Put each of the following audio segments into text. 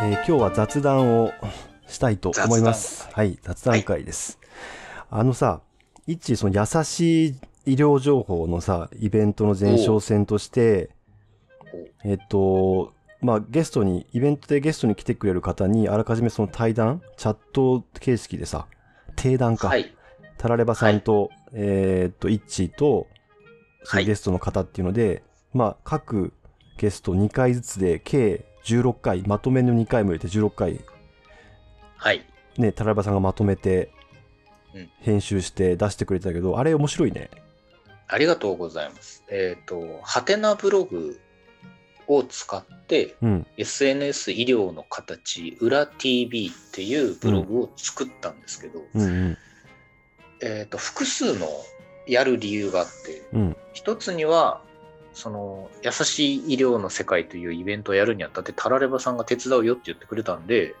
えー今日は雑談をしたいと思います。はい、雑談会です。あのさ、一その優しい医療情報のさ、イベントの前哨戦として、えっと、まあ、ゲストに、イベントでゲストに来てくれる方に、あらかじめその対談、チャット形式でさ、定談か、はい。タラレバさんと、えーっと、イッチーと、そはいのゲストの方っていうので、まあ、各ゲスト2回ずつで、計16回、まとめの2回も入れて16回、はい。ね、タラレバさんがまとめてうん、編集して出してくれてたけど、あれ面白いね。ありがとうございます。えっ、と、ハテナブログを使って、うん。SNS 医療の形、裏 TV っていうブログを作ったんですけど、うんうん。えっ、と、複数のやる理由があって、うん。一つには、その、優しい医療の世界というイベントをやるにあたって、タラレバさんが手伝うよって言ってくれたんで、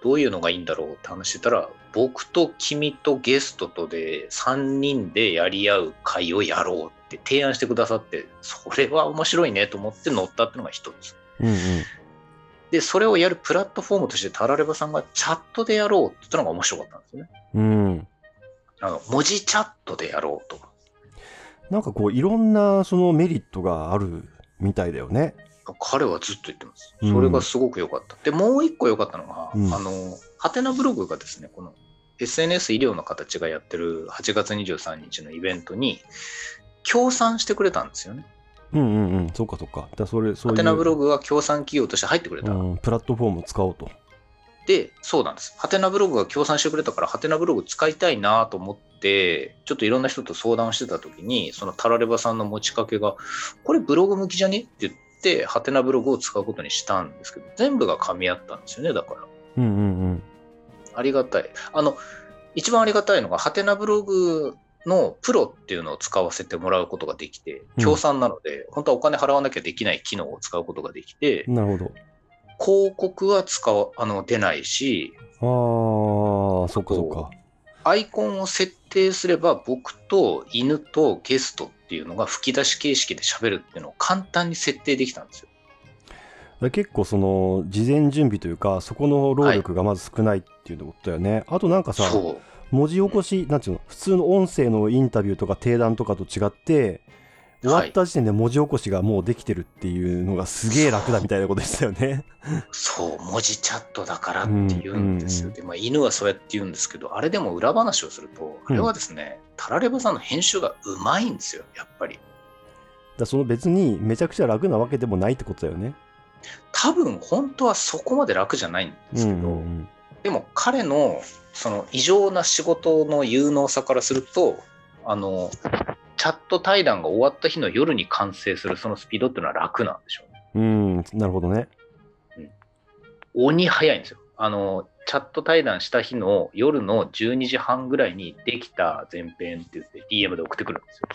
どういうのがいいんだろうって話してたら、僕と君とゲストとで3人でやり合う会をやろうって提案してくださって、それは面白いねと思って乗ったっていうのが一つ。うんうん。で、それをやるプラットフォームとしてタラレバさんがチャットでやろうって言ったのが面白かったんですよね。うん。あの、文字チャットでやろうと。なんかこう、いろんなそのメリットがあるみたいだよね。彼はずっと言ってます。うんそれがすごく良かった。で、もう一個良かったのが、うんあの、ハテナブログがですね、この SNS 医療の形がやってる8月23日のイベントに協賛してくれたんですよね。うんうんうん。そうかそうか。だそれ、そう。ハテナブログが協賛企業として入ってくれた。うん、プラットフォームを使おうと。で、そうなんです。ハテナブログが協賛してくれたから、ハテナブログ使いたいなと思って、ちょっといろんな人と相談してた時に、そのタラレバさんの持ちかけが、これブログ向きじゃねって言って、ハテナブログを使うことにしたんですけど、全部が噛み合ったんですよね、だから。うんうんうん。ありがたい。あの、一番ありがたいのが、ハテナブログのプロっていうのを使わせてもらうことができて、うん協賛なので、本当はお金払わなきゃできない機能を使うことができて、なるほど。広告は使わあの出ないし、ああ、そっかそっか。アイコンを設定すれば、僕と犬とゲストっていうのが吹き出し形式で喋るっていうのを簡単に設定できたんですよ。で結構その事前準備というかそこの労力がまず少ないっていうことだよね、あとなんかさ。文字起こしなんていうの普通の音声のインタビューとか定談とかと違って終わった時点で文字起こしがもうできてるっていうのがすげえ楽だみたいなことでしたよね。そう、文字チャットだからって言うんですよ。うんうんで、まあ、犬はそうやって言うんですけど、あれでも裏話をすると、あれはですね、タラレバさんの編集がうまいんですよ、やっぱり。だその別にめちゃくちゃ楽なわけでもないってことだよね。多分、本当はそこまで楽じゃないんですけど、うんうんでも彼のその異常な仕事の有能さからすると、あの、チャット対談が終わった日の夜に完成するそのスピードっていうのは楽なんでしょうね。うん、うんなるほどね。鬼早いんですよ。あの、チャット対談した日の夜の12時半ぐらいにできた前編って言って DM で送ってくるんですよ。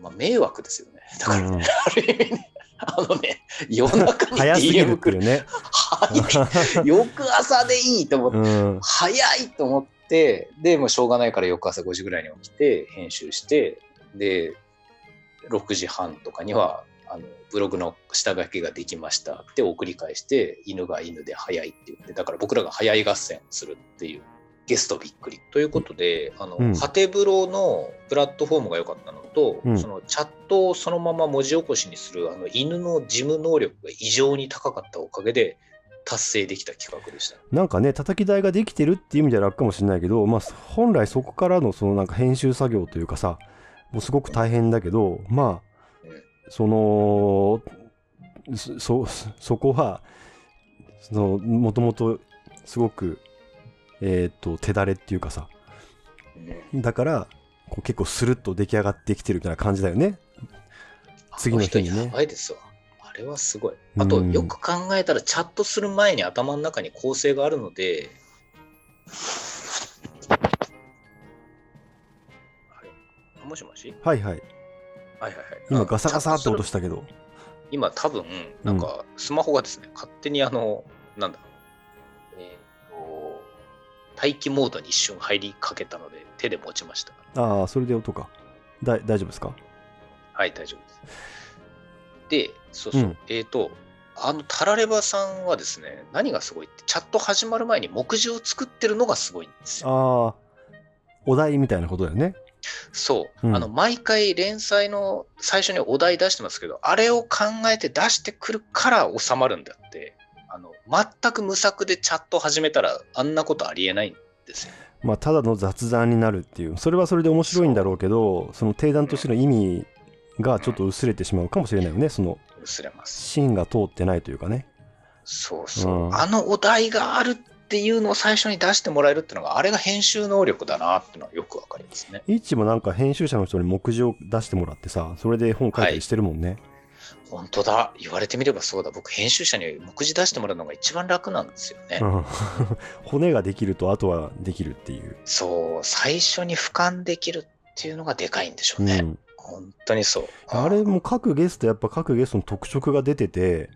まあ、迷惑ですよね。だからね、うんある意味ね、あのね、夜中に DM 来る。ね。早い。翌朝でいいと思って、うん、早いと思って、で、もうしょうがないから翌朝5時ぐらいに起きて、編集して、で、6時半とかには、あのブログの下書きができましたって送り返して、犬が犬で早いって言って、だから僕らが早い合戦するっていう、ゲストびっくり。ということで、あの、うんハテブロのプラットフォームが良かったのと、うんそのチャットをそのまま文字起こしにする、あの、犬の事務能力が異常に高かったおかげで、達成できた企画でした。なんかね叩き台ができてるっていう意味では楽かもしれないけど、まあ、本来そこからのそのなんか編集作業というかさもうすごく大変だけどまあうんそのそそそこはそのもともとすごくえっ、と手だれっていうかさうんだからこう結構スルッと出来上がってきてるみたいな感じだよね次の日にねあ人やばいですわ。あれはすごい。あと、うんよく考えたら、チャットする前に頭の中に構成があるので、もしもし？はいはい。はいはいはい。今あガサガサって音したけど。今多分、なんか、スマホがですね、勝手にあの、なんだ、えっ、と、待機モードに一瞬入りかけたので、手で持ちました。ああそれで音か。だ大丈夫ですか？はい、大丈夫です。で、そうそう。うんえっ、と、あのタラレバさんはですね、何がすごいって、チャット始まる前に目次を作ってるのがすごいんですよ。ああ、お題みたいなことだよね。そう、うんあの毎回連載の最初にお題出してますけど、あれを考えて出してくるから収まるんだって、あの全く無作でチャット始めたら、あんなことありえないんですよ。まあ、ただの雑談になるっていう。それはそれで面白いんだろうけど、その定談としての意味がちょっと薄れてしまうかもしれないよね。その、薄れます。芯が通ってないというかね。そうそう、うんあのお題があるっていうのを最初に出してもらえるっていうのが、あれが編集能力だなっていうのはよくわかりますね。イッチもなんか編集者の人に目次を出してもらってさ、それで本書いたりしてるもんね。本当だ。言われてみればそうだ。僕、編集者に目次出してもらうのが一番楽なんですよね。うん 骨ができるとあとはできるっていう。そう、最初に俯瞰できるっていうのがでかいんでしょううね。ん。本当にそう。あれも各ゲスト、やっぱ各ゲストの特色が出てて、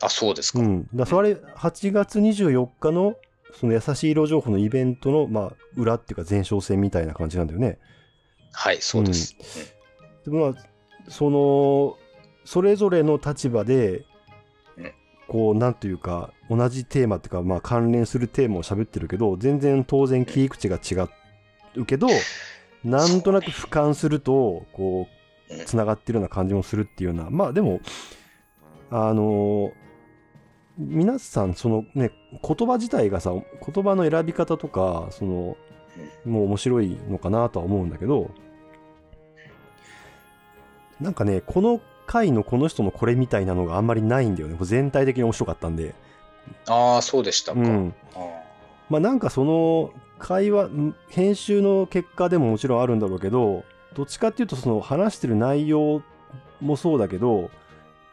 あ、そうですか。うん。だそれ、8月24日の、その優しい色情報のイベントの、まあ、裏っていうか前哨戦みたいな感じなんだよね。はい、そうです。でもまあ、その、それぞれの立場でうん、こう、なんというか、同じテーマっていうか、まあ、関連するテーマを喋ってるけど、全然当然切り口が違うけど、なんとなく俯瞰すると、こうつながってるような感じもするっていうような、まあでも、あの皆さん、そのね、言葉自体がさ、言葉の選び方とか、その、もう面白いのかなとは思うんだけど、なんかね、この回のこの人のこれみたいなのがあんまりないんだよね。全体的に面白かったんで。ああ、そうでしたか。うん。あまあなんかその会話、ん編集の結果でももちろんあるんだろうけど、どっちかっていうとその話してる内容もそうだけど、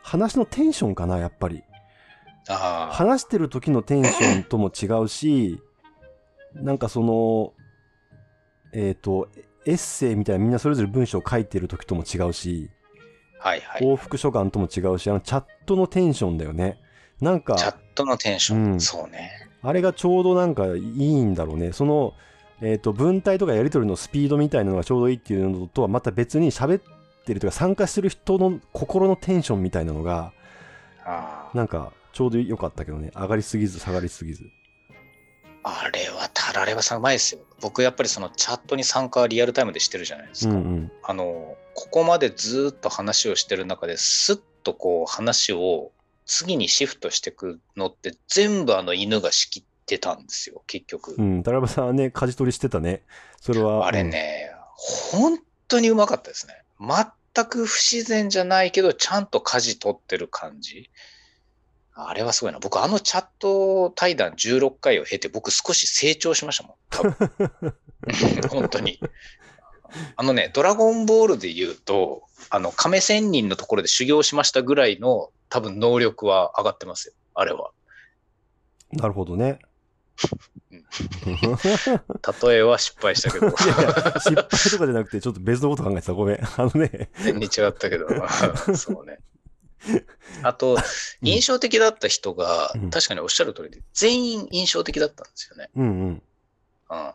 話のテンションかな、やっぱり。話してる時のテンションとも違うし、なんかその、えっ、と、エッセイみたいなみんなそれぞれ文章を書いてる時とも違うし、はいはい。往復書簡とも違うし、あのチャットのテンションだよね。なんか、チャットのテンション。うんそうね。あれがちょうどなんかいいんだろうね。その、えっ、と、文体とかやり取りのスピードみたいなのがちょうどいいっていうのとはまた別に喋ってるというか参加してる人の心のテンションみたいなのが、なんかちょうど良かったけどね。上がりすぎず下がりすぎず。あれはタラレバさんうまいですよ。僕やっぱりそのチャットに参加はリアルタイムでしてるじゃないですか。うんうん。あの、ここまでずーっと話をしてる中ですっとこう話を次にシフトしていくのって全部あの犬が仕切ってたんですよ、結局。うん。タラバさんはね、舵取りしてたね。それは。あれね、本当にうまかったですね。全く不自然じゃないけど、ちゃんと舵取ってる感じ。あれはすごいな。僕、あのチャット対談16回を経て、僕少し成長しましたもん。多分 本当に。あのね、ドラゴンボールで言うと、あの、亀仙人のところで修行しましたぐらいの多分能力は上がってますよ。あれは。うんなるほどね。うん例えは失敗したけど。いやいや、失敗とかじゃなくて、ちょっと別のこと考えてた。ごめん。あのね。全然違ったけど、そうね。あと、印象的だった人が、うん確かにおっしゃる通りで、全員印象的だったんですよね。うんうん。うん。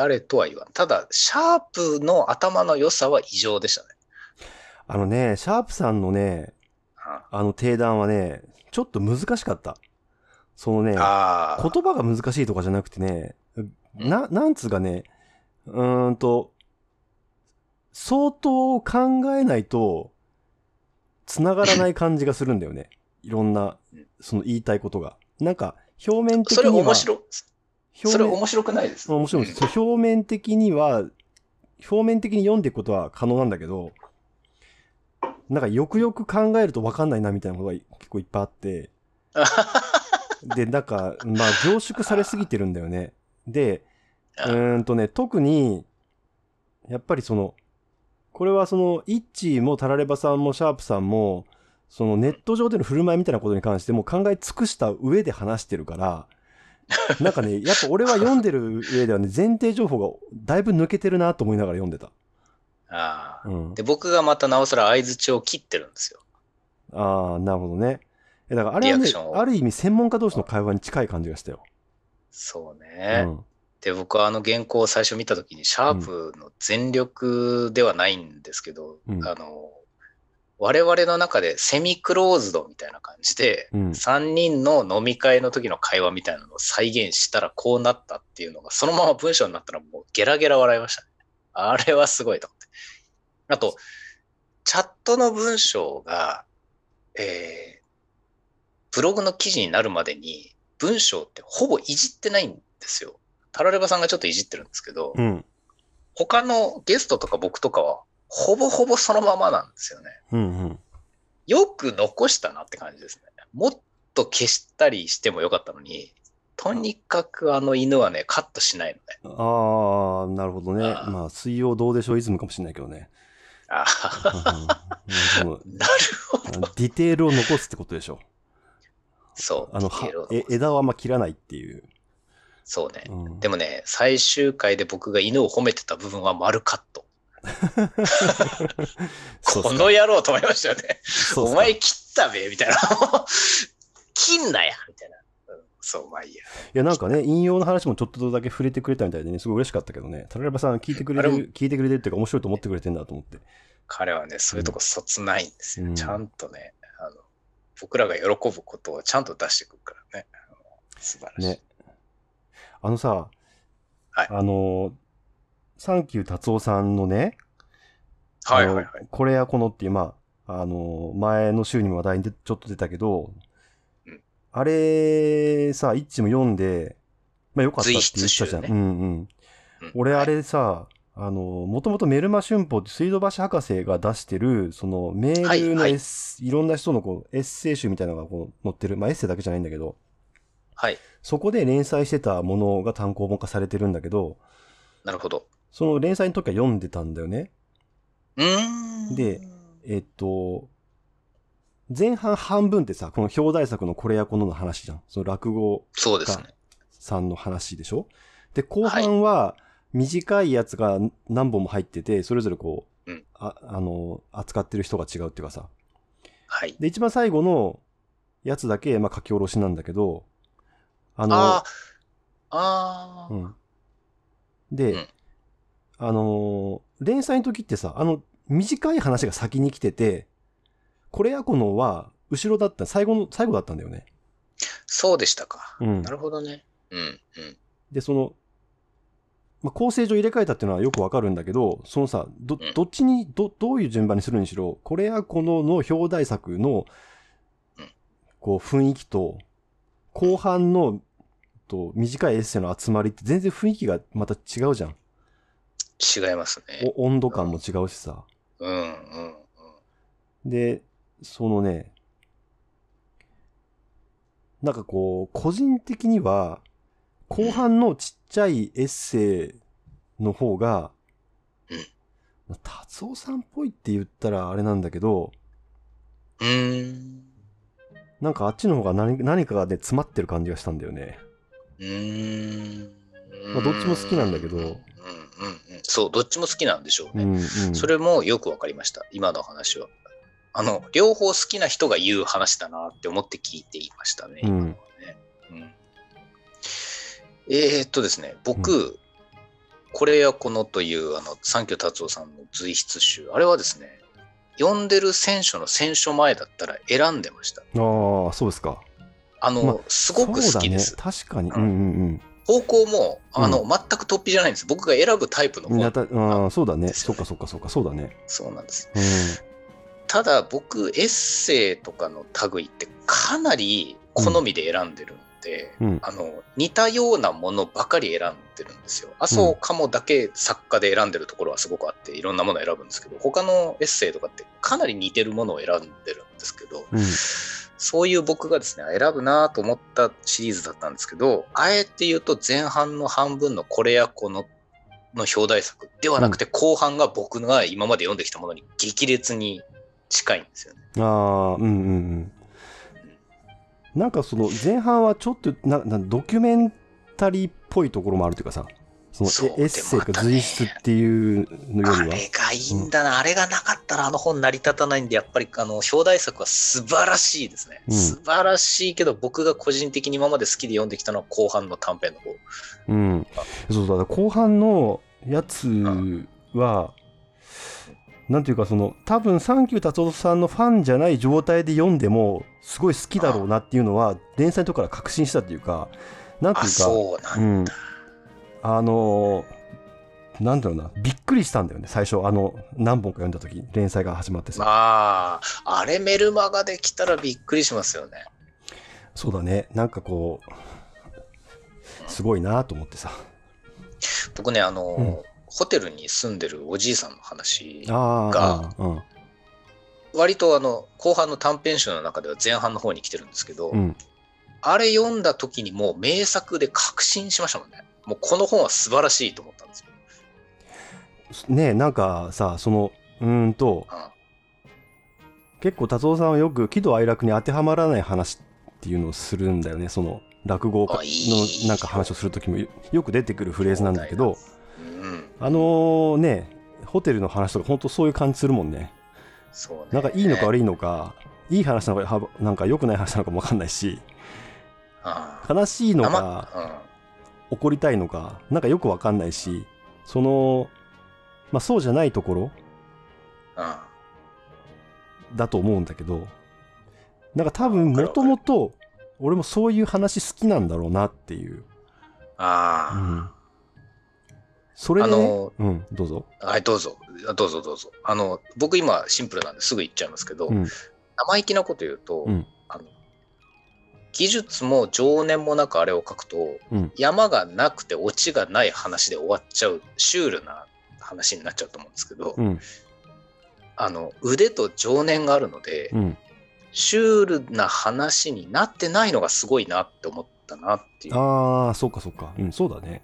誰とは言わん。ただ、シャープの頭の良さは異常でしたね。あのね、シャープさんのね、あの定談はね、ちょっと難しかった。そのね。言葉が難しいとかじゃなくてね、な、なんつうかね、うーんと、相当考えないと、繋がらない感じがするんだよね。いろんなうん、その言いたいことが。なんか、表面的それには、面白、表面それ面白くないです。面白いです。表面的には、表面的に読んでいくことは可能なんだけど、なんかよくよく考えると分かんないなみたいなことが結構いっぱいあって、で、なんか、まあ凝縮されすぎてるんだよね。で、うーんとね、特に、やっぱりその、これはその、イッチーもタラレバさんもシャープさんも、そのネット上での振る舞いみたいなことに関しても考え尽くした上で話してるから、なんかね、やっぱ俺は読んでる上ではね、前提情報がだいぶ抜けてるなと思いながら読んでた。ああうん。で、僕がまたなおさら相槌を切ってるんですよ。ああ、なるほどね。えだからあれはねある意味専門家同士の会話に近い感じがしたよ。そうね。うん。で、僕はあの原稿を最初見たときに、シャープの全力ではないんですけど、うんあの、我々の中でセミクローズドみたいな感じで、うん3人の飲み会の時の会話みたいなのを再現したらこうなったっていうのが、そのまま文章になったらもうゲラゲラ笑いましたね。あれはすごいと思って。あと、チャットの文章が、えーブログの記事になるまでに文章ってほぼいじってないんですよ。タラレバさんがちょっといじってるんですけど、うん。他のゲストとか僕とかはほぼほぼそのままなんですよね。うんうん。よく残したなって感じですね。もっと消したりしてもよかったのに、とにかくあの犬はね、カットしないのね。ああ、なるほどね。あーまあ、水曜どうでしょうイズムかもしれないけどね。あうんうんなるほど。ディテールを残すってことでしょ。そう。あの、枝はあんま切らないっていう。そうね。うんでもね、最終回で僕が犬を褒めてた部分は丸カット。この野郎と思いましたよね。お前切ったべみたいな。切んなやみたいな。うんそう、まあいいや。いや、なんかね、引用の話もちょっとだけ触れてくれたみたいでね、すごい嬉しかったけどね。タラレバさん聞いてくれる、聞いてくれてるっていうか面白いと思ってくれてんだと思って。彼はね、そういうとこそつないんですよ。うんちゃんとね、あの、僕らが喜ぶことをちゃんと出してくるからね。素晴らしい。ね。あのさ、はいあの、サンキュー達夫さんのね、はいはいはい。これやこのっていう、まあ、あの、前の週にも話題にでちょっと出たけど、うんあれさ、イッチも読んで、まあよかったって言ってたじゃん。ねうんうん。うん俺あはいれさ、あの、もともとメルマ春報って水道橋博士が出してる、そのメールのはいはいエッセいろんな人のこうエッセイ集みたいなのがこう載ってる、まあエッセイだけじゃないんだけど、はい。そこで連載してたものが単行本化されてるんだけど、なるほど。その連載の時は読んでたんだよね。うーん。で、えっと、前半半分ってさ、この表題作のこれやこのの話じゃん。その落語そうですね。さんの話でしょ？で、後半は短いやつが何本も入ってて、それぞれこう、うんああの、扱ってる人が違うっていうかさ。はい。で、一番最後のやつだけ、まあ書き下ろしなんだけど、あの、ああ、ああ、うん。で、うんあのー連載の時ってさ、あの、短い話が先に来てて、これやこのは、後ろだった、最後の、最後だったんだよね。そうでしたか。うんなるほどね。うん、うん。で、その、まあ、構成上入れ替えたっていうのはよくわかるんだけど、そのさ、どうん、どっちに、ど、どういう順番にするにしろ、これやこのの表題作のうん、こう、雰囲気と、後半の、と、短いエッセイの集まりって全然雰囲気がまた違うじゃん。違いますね。お温度感も違うしさ。うん、うん、うん。で、そのね、なんかこう、個人的には、後半のちっちゃいエッセイの方が、達夫さんっぽいって言ったらあれなんだけど、うーん。なんかあっちの方が何何かがね、詰まってる感じがしたんだよね。うーん。まあどっちも好きなんだけどうん、うん、うん。そう、どっちも好きなんでしょうね。うんうん。それもよくわかりました。今の話は。あの、両方好きな人が言う話だなって思って聞いていましたね。うん今のはねうんえーっとですね、僕、これやこのという、あの、サンキュー達夫さんの随筆集、あれはですね、読んでる選書の選書前だったら選んでました。ああ、そうですか。あの、まあすごく好きです。ね、確かに。ううんんうん方向も、あの、う全く突飛じゃないんです。僕が選ぶタイプのうん。や本。たああ、そうだね。そっかそっかそっか、そうだね。そうなんです。うん。ただ僕エッセイとかの類ってかなり好みで選んでるんで、うん。あの似たようなものばかり選んでるんですよ。麻生かもだけ作家で選んでるところはすごくあっていろんなものを選ぶんですけど他のエッセイとかってかなり似てるものを選んでるんですけどうん。そういう僕がですね選ぶなと思ったシリーズだったんですけどあえて言うと前半の半分のこれやこのの表題作ではなくて後半が僕が今まで読んできたものに激烈に近いんですよね。ああ、うんうんうん。なんかその前半はちょっとななドキュメンタリーっぽいところもあるというかさ、そのエエッセイか随筆っていうのよりは？あれがいいんだな、あれがなかったらあの本成り立たないんで、やっぱりあの表題作は素晴らしいですね。うん素晴らしいけど、僕が個人的に今まで好きで読んできたのは後半の短編の方。うん。そうだ、後半のやつは、なんていうかその多分サンキュー達夫さんのファンじゃない状態で読んでもすごい好きだろうなっていうのは連載のところから確信したっていうかなんていうかあ、そうなんうん、あのーなんだろうな。びっくりしたんだよね。最初あの何本か読んだ時連載が始まってさ、まあ、あれメルマガできたらびっくりしますよね。そうだね。なんかこうすごいなと思ってさ。僕ね、あの、うん。ホテルに住んでるおじいさんの話、あがあうん。割とあの、後半の短編集の中では前半の方に来てるんですけど、うん。あれ読んだ時にもう名作で確信しましたもんね。もうこの本は素晴らしいと思ったんですよ。ねえなんかさそのうーんと結構達夫さんはよく喜怒哀楽に当てはまらない話っていうのをするんだよねその落語のなんか話をする時もよよく出てくるフレーズなんだけどうん。あのーねホテルの話とか本当そういう感じするもんねそうね。なんかいいのかい。悪いのかいい話なのかはなんか良くない話なのかも分かんないしあ悲しいのあかま怒りたいのかなんかよく分かんないしそのまあそうじゃないところ。だと思うんだけどなんか多分もともと俺もそういう話好きなんだろうなっていう、うあん、それあ。あで、ねの、うんどうぞ、はい、どうぞ。どうぞどうぞ。あの、僕今シンプルなんですぐ言っちゃいますけど、うん生意気なこと言うと、うん技術も情念もなくあれを書くと、うん山がなくてオチがない話で終わっちゃうシュールな話になっちゃうと思うんですけど、うんあの腕と情念があるので、うんシュールな話になってないのがすごいなって思ったなっていう。ああそうかそうかうんそうだね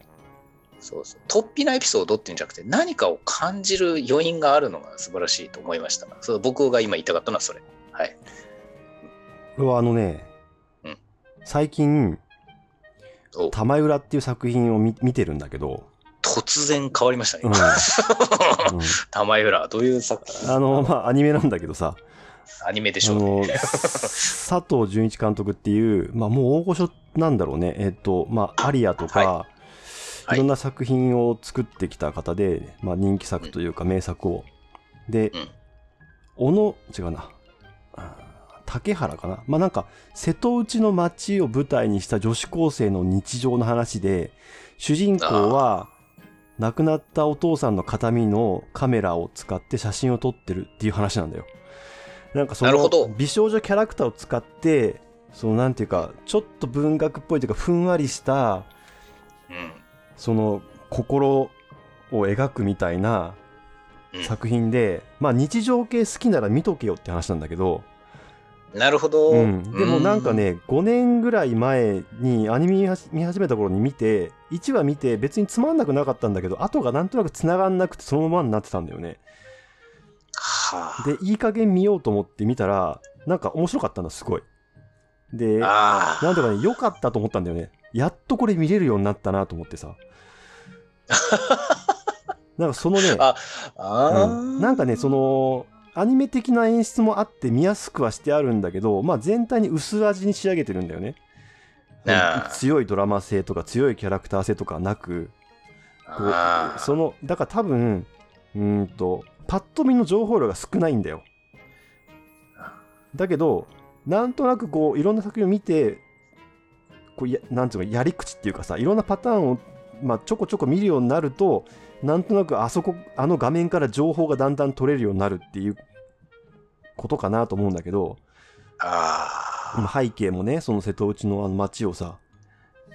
そうそう。突飛なエピソードっていうんじゃなくて、何かを感じる余韻があるのが素晴らしいと思いました。そう僕が今言いたかったのはそれ。はい。これはあのね、うん最近お「玉浦」っていう作品を見見てるんだけど、突然変わりましたね。うん。うん。玉井浦、どういう作品あのまあアニメなんだけどさ。アニメでしょうね。佐藤純一監督っていう、まあ、もう大御所なんだろうね。えっ、とまあアリアとか、はい。い、ろんな作品を作ってきた方で、まあ、人気作というか名作を。で、うん。小野違うな。あ竹原かな？まあなんか瀬戸内の町を舞台にした女子高生の日常の話で主人公は亡くなったお父さんの形見のカメラを使って写真を撮ってるっていう話なんだよ。なんかその美少女キャラクターを使ってそのなんていうかちょっと文学っぽいというかふんわりしたうん。その心を描くみたいなうん作品で、まあ日常系好きなら見とけよって話なんだけど、なるほど。うん、でもなんかね5年ぐらい前にアニメ見始めた頃に見て1話見て別につまんなくなかったんだけど後がなんとなく繋がんなくてそのままになってたんだよね。はでいい加減見ようと思って見たらなんか面白かったんだすごい。であ。あなんとかね良かったと思ったんだよね。やっとこれ見れるようになったなと思ってさ。なんかそのねああー、うんなんかねそのアニメ的な演出もあって見やすくはしてあるんだけど、まあ、全体に薄味に仕上げてるんだよね。強いドラマ性とか強いキャラクター性とかはなくこうそのだから多分うーんとパッと見の情報量が少ないんだよ。だけどなんとなくこういろんな作品を見てこうやなんていうのやり口っていうかさいろんなパターンを、まあ、ちょこちょこ見るようになるとなんとなくあそこあの画面から情報がだんだん取れるようになるっていうことかなと思うんだけど背景もねその瀬戸内のあの街をさ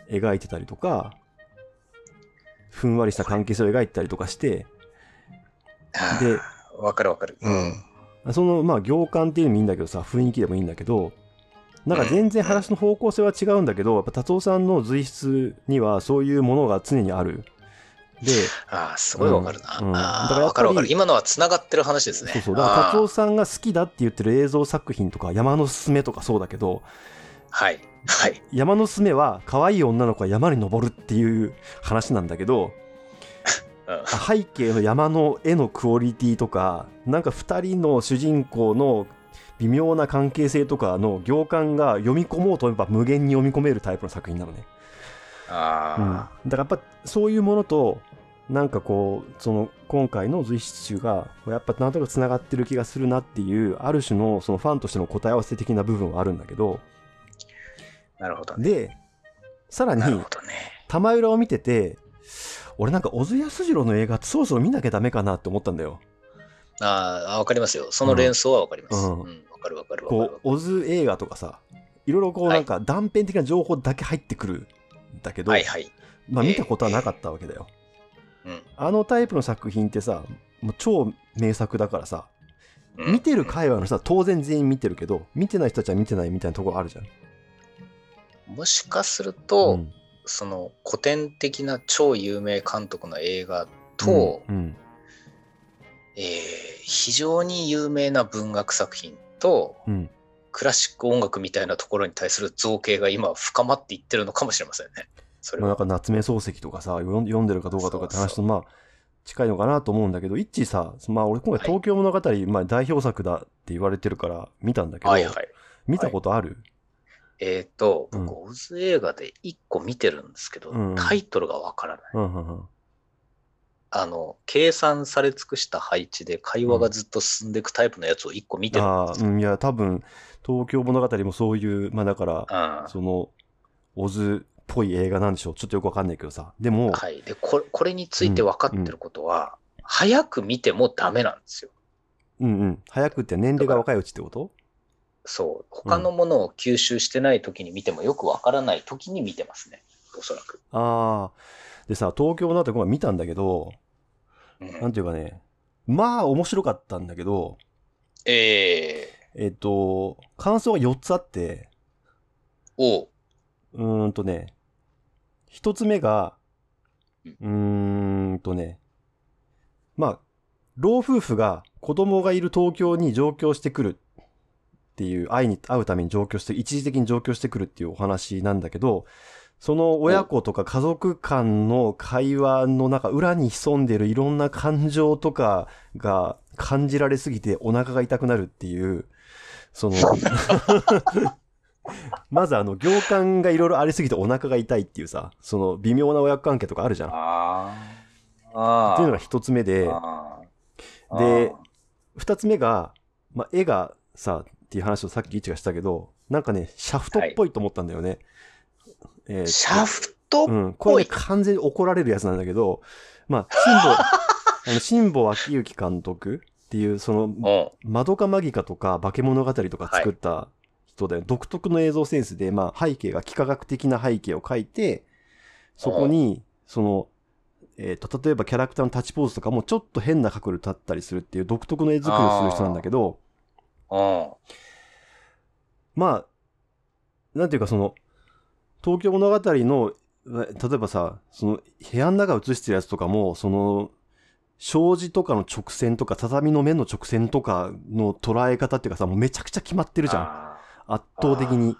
描いてたりとかふんわりした関係性を描いてたりとかしてあでー。わかるわかる。うん。そのまあ行間っていうのもいいんだけどさ雰囲気でもいいんだけどなんか全然話の方向性は違うんだけどやっぱ達夫さんの随筆にはそういうものが常にあるでああ、すごいわかるな。うんうんわかるわかる。今のは繋がってる話ですね。そうそうだから達夫さんが好きだって言ってる映像作品とか山のすすめとかそうだけどはい。はい。山のすすめは可愛い女の子が山に登るっていう話なんだけどうん背景の山の絵のクオリティとかなんか2人の主人公の微妙な関係性とかの行間が読み込もうと思えば無限に読み込めるタイプの作品なのね、うん、だあからやっぱそういうものとなんかこうその今回の随筆集がやっぱなんとなくつながってる気がするなっていうある種のそのファンとしての答え合わせ的な部分はあるんだけどなるほどね。でさらにね。玉浦を見てて俺なんか小津安二郎の映画そろそろ見なきゃダメかなって思ったんだよ。ああ、わかりますよ。その連想はわかります。ううんん。わ、かるわかるわかこるう小津映画とかさいろいろこうはいなんか断片的な情報だけ入ってくるんだけど、はいはい。まあ見たことはなかったわけだよ。うん。あのタイプの作品ってさもう超名作だからさうん見てる会話の人は当然全員見てるけど見てない人たちは見てないみたいなところあるじゃん。もしかすると、んその古典的な超有名監督の映画と、うんえー非常に有名な文学作品と、うんクラシック音楽みたいなところに対する造形が今深まっていってるのかもしれませんね。それまあ、なはん。か夏目漱石とかさ読んでるかどうかとかって話そとまあ近いのかなと思うんだけど一致さまあ俺今回東京物語、まあ、代表作だって言われてるから見たんだけど、はいはい。見たことある、えっ、と、うん僕、オズ映画で一個見てるんですけど、うんタイトルがわからない。うんうんうんあの、計算され尽くした配置で会話がずっと進んでいくタイプのやつを一個見てるんああ、ですよ。うん、いや、多分、東京物語もそういう、まあだから、あその、オズっぽい映画なんでしょう。ちょっとよくわかんないけどさ。でも、はい。で、これ、これについて分かってることは、早く見てもダメなんですよ。うんうん。早くって年齢が若いうちってこと？そう。他のものを吸収してない時に見てもよくわからない時に見てますね。おそらく。ああ。でさ、東京物語今回見たんだけど、うんなんていうかね、まあ面白かったんだけど、ええっと、感想が4つあって、ー、おううーんとね、1つ目が、うーんとね、まあ、老夫婦が子供がいる東京に上京してくるっていう、会いに、会うために上京して、一時的に上京してくるっていうお話なんだけど、その親子とか家族間の会話の中、裏に潜んでるいろんな感情とかが感じられすぎてお腹が痛くなるっていう、その、まずあの、行間がいろいろありすぎてお腹が痛いっていうさ、その微妙な親子関係とかあるじゃん。っ。ていうのが一つ目で、で、二つ目が、まあ、絵がさ、っていう話をさっきイチがしたけど、なんかね、シャフトっぽいと思ったんだよね。えーとシャフトうん、これね、完全に怒られるやつなんだけど、まあ、辛坊、あの、辛坊昭之監督っていう、その、うん。マドカマギカとか化け物語とか作った人で、独特の映像センスで、まあ、背景が幾何学的な背景を描いて、そこに、その、えっ、と、例えばキャラクターの立ちポーズとかもちょっと変な角度立ったりするっていう独特の絵作りをする人なんだけど、うん。まあ、なんていうかその、東京物語の、例えばさ、その部屋の中映してるやつとかも、その、障子とかの直線とか、畳の面の直線とかの捉え方っていうかさ、もうめちゃくちゃ決まってるじゃん。あ圧倒的に。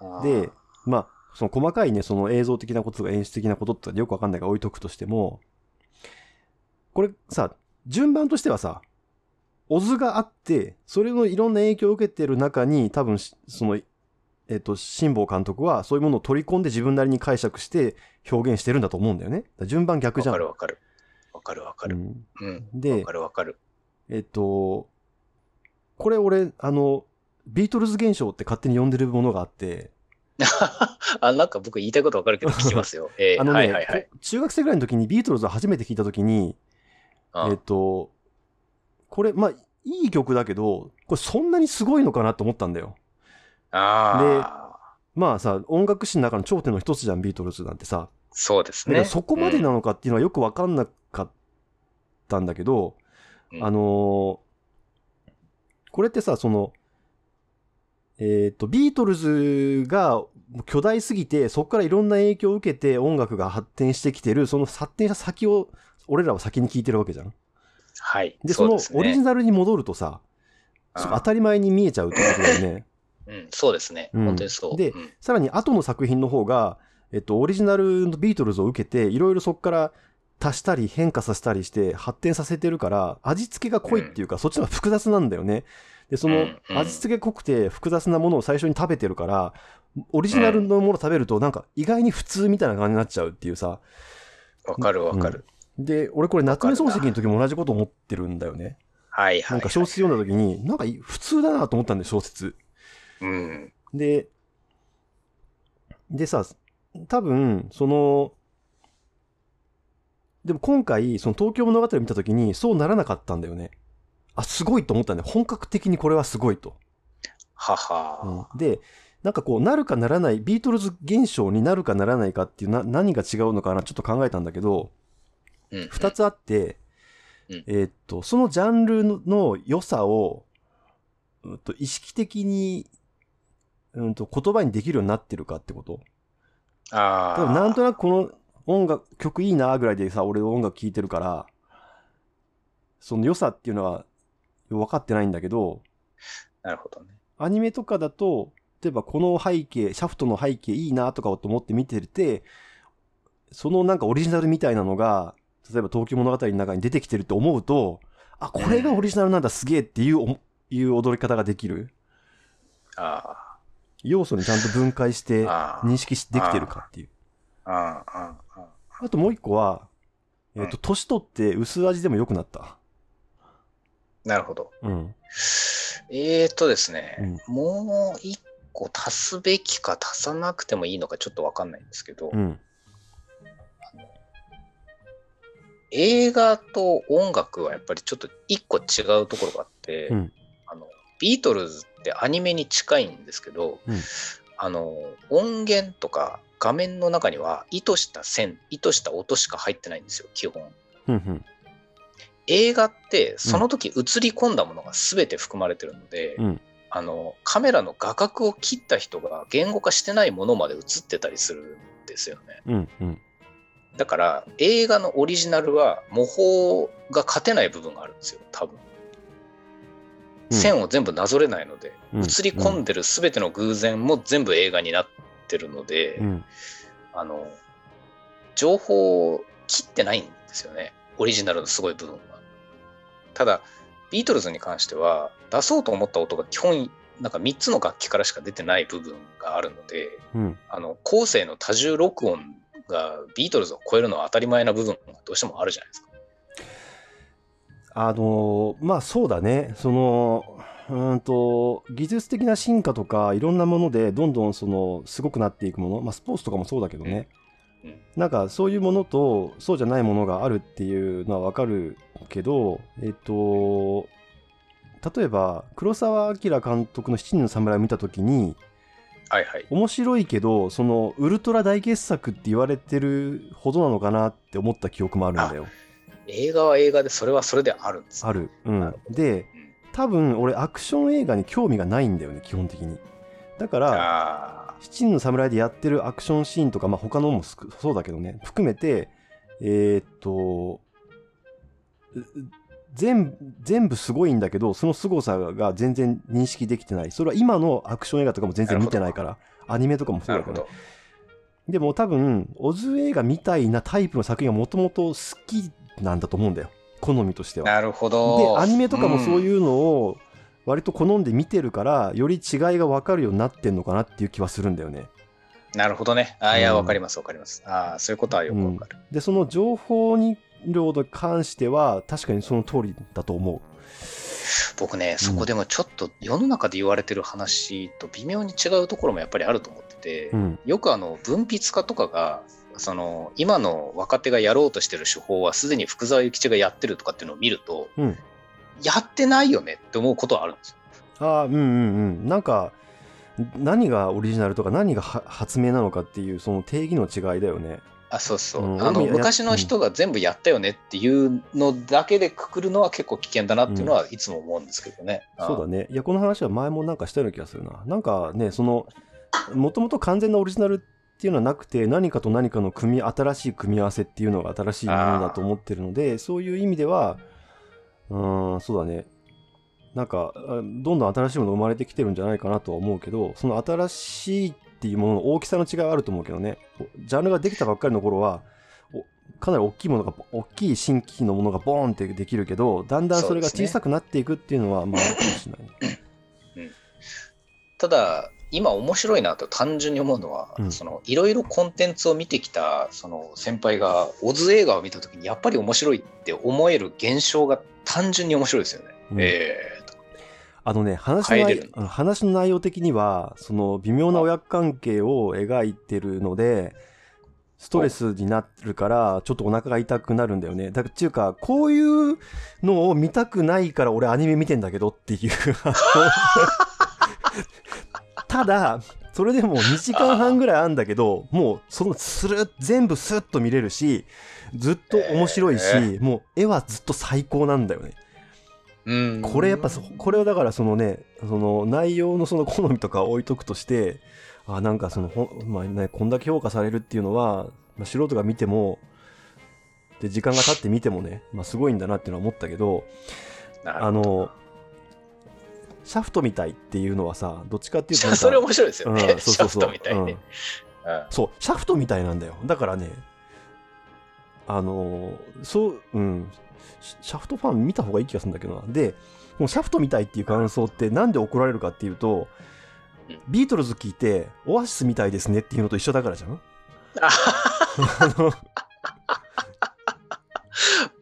ーで、まあ、その細かいね、その映像的なこととか演出的なことってよくわかんないから置いとくとしても、これさ、順番としてはさ、オズがあって、それのいろんな影響を受けてる中に、多分し、その、えっと、辛坊監督はそういうものを取り込んで自分なりに解釈して表現してるんだと思うんだよね。順番逆わじゃん。かるわかる。わかるわかる。うんうん。でわかるわかる。えっと、これ俺、あの、ビートルズ現象って勝手に呼んでるものがあって、あ、なんか僕言いたいことわかるけど聞きますよ。え ーあのね、はいはいはい。こ中学生ぐらいの時にビートルズを初めて聞いた時に、うんえっと、これ、まあ、いい曲だけど、これそんなにすごいのかなと思ったんだよ。ああ。まあさ、音楽史の中の頂点の一つじゃん、ビートルズなんてさ。そうですね。そこまでなのかっていうのはよくわかんなかったんだけど、うんあのーこれってさ、その、えっ、と、ビートルズが巨大すぎて、そこからいろんな影響を受けて音楽が発展してきてる、その発展した先を、俺らは先に聞いてるわけじゃん。はい。で、そのオリジナルに戻るとさ、うんそう当たり前に見えちゃうってことだよね。うん、そうですね。うん本当にそう。でうんさらに後の作品の方が、えっと、オリジナルのビートルズを受けて、いろいろそこから足したり変化させたりして発展させてるから、味付けが濃いっていうか、そっちの方が複雑なんだよね。で、そのうんうん味付け濃くて複雑なものを最初に食べてるから、オリジナルのもの食べるとなんか意外に普通みたいな感じになっちゃうっていうさ。わかるわかる。で、俺これ夏目漱石の時も同じこと思ってるんだよね。はいはい。なんか小説読んだ時に、なんかい普通だなと思ったんだよ、小説。うん。で、でさ、多分、その、でも今回、その東京物語を見た時に、そうならなかったんだよね。あ、すごいと思ったんだよ。本格的にこれはすごいと。はは。うんで、なんかこう、なるかならない、ビートルズ現象になるかならないかっていうな、何が違うのかな、ちょっと考えたんだけど、うん。二つあって、うんえーっと、そのジャンルのの良さを、うんと、意識的に、うんと、言葉にできるようになってるかってことああ。なんとなくこの音楽、曲いいなぐらいでさ、俺音楽聴いてるから、その良さっていうのは分かってないんだけど、なるほどね。アニメとかだと、例えばこの背景、シャフトの背景いいなとかと思って見てて、そのなんかオリジナルみたいなのが、例えば東京物語の中に出てきてるって思うと、あ、これがオリジナルなんだ、すげえっていうお、いう踊り方ができる。あ要素にちゃんと分解してあ。あ認識しできてるかっていう。あ。ああ。ああ。あともう一個は、えっ、と、年取って薄味でも良くなった。なるほど。うん。えーとですね、もう一個足すべきか足さなくてもいいのかちょっとわかんないんですけど、うん。映画と音楽はやっぱりちょっと一個違うところがあって、うんあのビートルズってアニメに近いんですけど、うんあの音源とか画面の中には意図した線意図した音しか入ってないんですよ基本うん。うん。映画ってその時映り込んだものが全て含まれてるので、うん。あのカメラの画角を切った人が言語化してないものまで映ってたりするんですよね。うん。うん。だから映画のオリジナルは模倣が勝てない部分があるんですよ多分。うん。線を全部なぞれないので、うん。映り込んでる全ての偶然も全部映画になってるので、うん。あの情報を切ってないんですよねオリジナルのすごい部分はただビートルズに関しては出そうと思った音が基本なんか3つの楽器からしか出てない部分があるのでうん。あの後世の多重録音がビートルズを超えるのは当たり前な部分がどうしてもあるじゃないですかあのーまあそうだね。その、うーんと、技術的な進化とか、いろんなもので、どんどんその、すごくなっていくもの、まあスポーツとかもそうだけどね。なんかそういうものと、そうじゃないものがあるっていうのはわかるけど、えっと、例えば、黒澤明監督の七人の侍を見たときに、はいはい。面白いけど、その、ウルトラ大傑作って言われてるほどなのかなって思った記憶もあるんだよ。映画は映画でそれはそれであるんですよある。うなんで、うん多分俺アクション映画に興味がないんだよね基本的に。だからあ七人の侍でやってるアクションシーンとかまあ他のもそうだけどね。含めてえーっとう全全部すごいんだけどその凄さが全然認識できてない。それは今のアクション映画とかも全然見てないからアニメとかもーそうだけどなるほど。でも多分オズ映画みたいなタイプの作品がもともと好きなんだと思うんだよ。好みとしては。なるほでどアニメとかもそううんいうのを割と好んで見てるからより違いが分かるようになってんのかなっていう気はするんだよね。なるほどね。あーいやうん。わかりますわかります。ああそういうことはよくわかる、でその情報に量に関しては確かにその通りだと思僕ねそこでもちょっと世の中で言われてる話と微妙に違うところもやっぱりあると思ってて、う。うん。よくあの文筆家とかがその今の若手がやろうとしてる手法はすでに福沢諭吉がやってるとかっていうのを見ると、うんやってないよねって思うことはあるんですよ。ああうんうんうんなんか何がオリジナルとか何がは発明なのかっていうその定義の違いだよね。あそうそう、うんあの昔の人が全部やったよねっていうのだけでくくるのは結構危険だなっていうのはいつも思うんですけどね。そうだね。いや、この話は前もなんかしたような気がするな。なんかね、その、もともと完全なオリジナルっていうのはなくて、何かと何かの組み、新しい組み合わせっていうのが新しいものだと思ってるので、そういう意味では、うーん、そうだね。なんか、あどんどん新しいもの生まれてきてるんじゃないかなとは思うけど、その新しいっていうものの大きさの違いはあると思うけどね。ジャンルができたばっかりの頃は、おかなり大きいものが、大きい新規のものがボーンってできるけど、だんだんそれが小さくなっていくっていうのは、まあ、あるかもしれないね。ただ今面白いなと単純に思うのは、うんそのいろいろコンテンツを見てきたその先輩がオズ映画を見た時にやっぱり面白いって思える現象が単純に面白いですよね。うんええとあのね、話の内の話の内容的には、その微妙な親子関係を描いてるので、ストレスになるから、ちょっとお腹が痛くなるんだよね。だから、っていうか、こういうのを見たくないから俺アニメ見てんだけどっていう。ただ、それでも2時間半ぐらいあるんだけど、もうそのスルッ、全部スッと見れるし、ずっと面白いし、えもう絵はずっと最高なんだよね。うん。これやっぱそこれはだからそのねその内容のその好みとか置いとくとしてあなんかそのほん、まあね、こんだけ評価されるっていうのは、まあ、素人が見てもで時間が経って見てもね、まあ、すごいんだなっていうのは思ったけど。あのシャフトみたいっていうのはさどっちかっていうとそれ面白いですよね。うんそうそうそう。シャフトみたいに。ね。うん。そうシャフトみたいなんだよ。だからねあのそううん。シシャフトファン見た方がいい気がするんだけどな。でこのシャフトみたいっていう感想ってなんで怒られるかっていうとうん。ビートルズ聞いてオアシスみたいですねっていうのと一緒だからじゃん。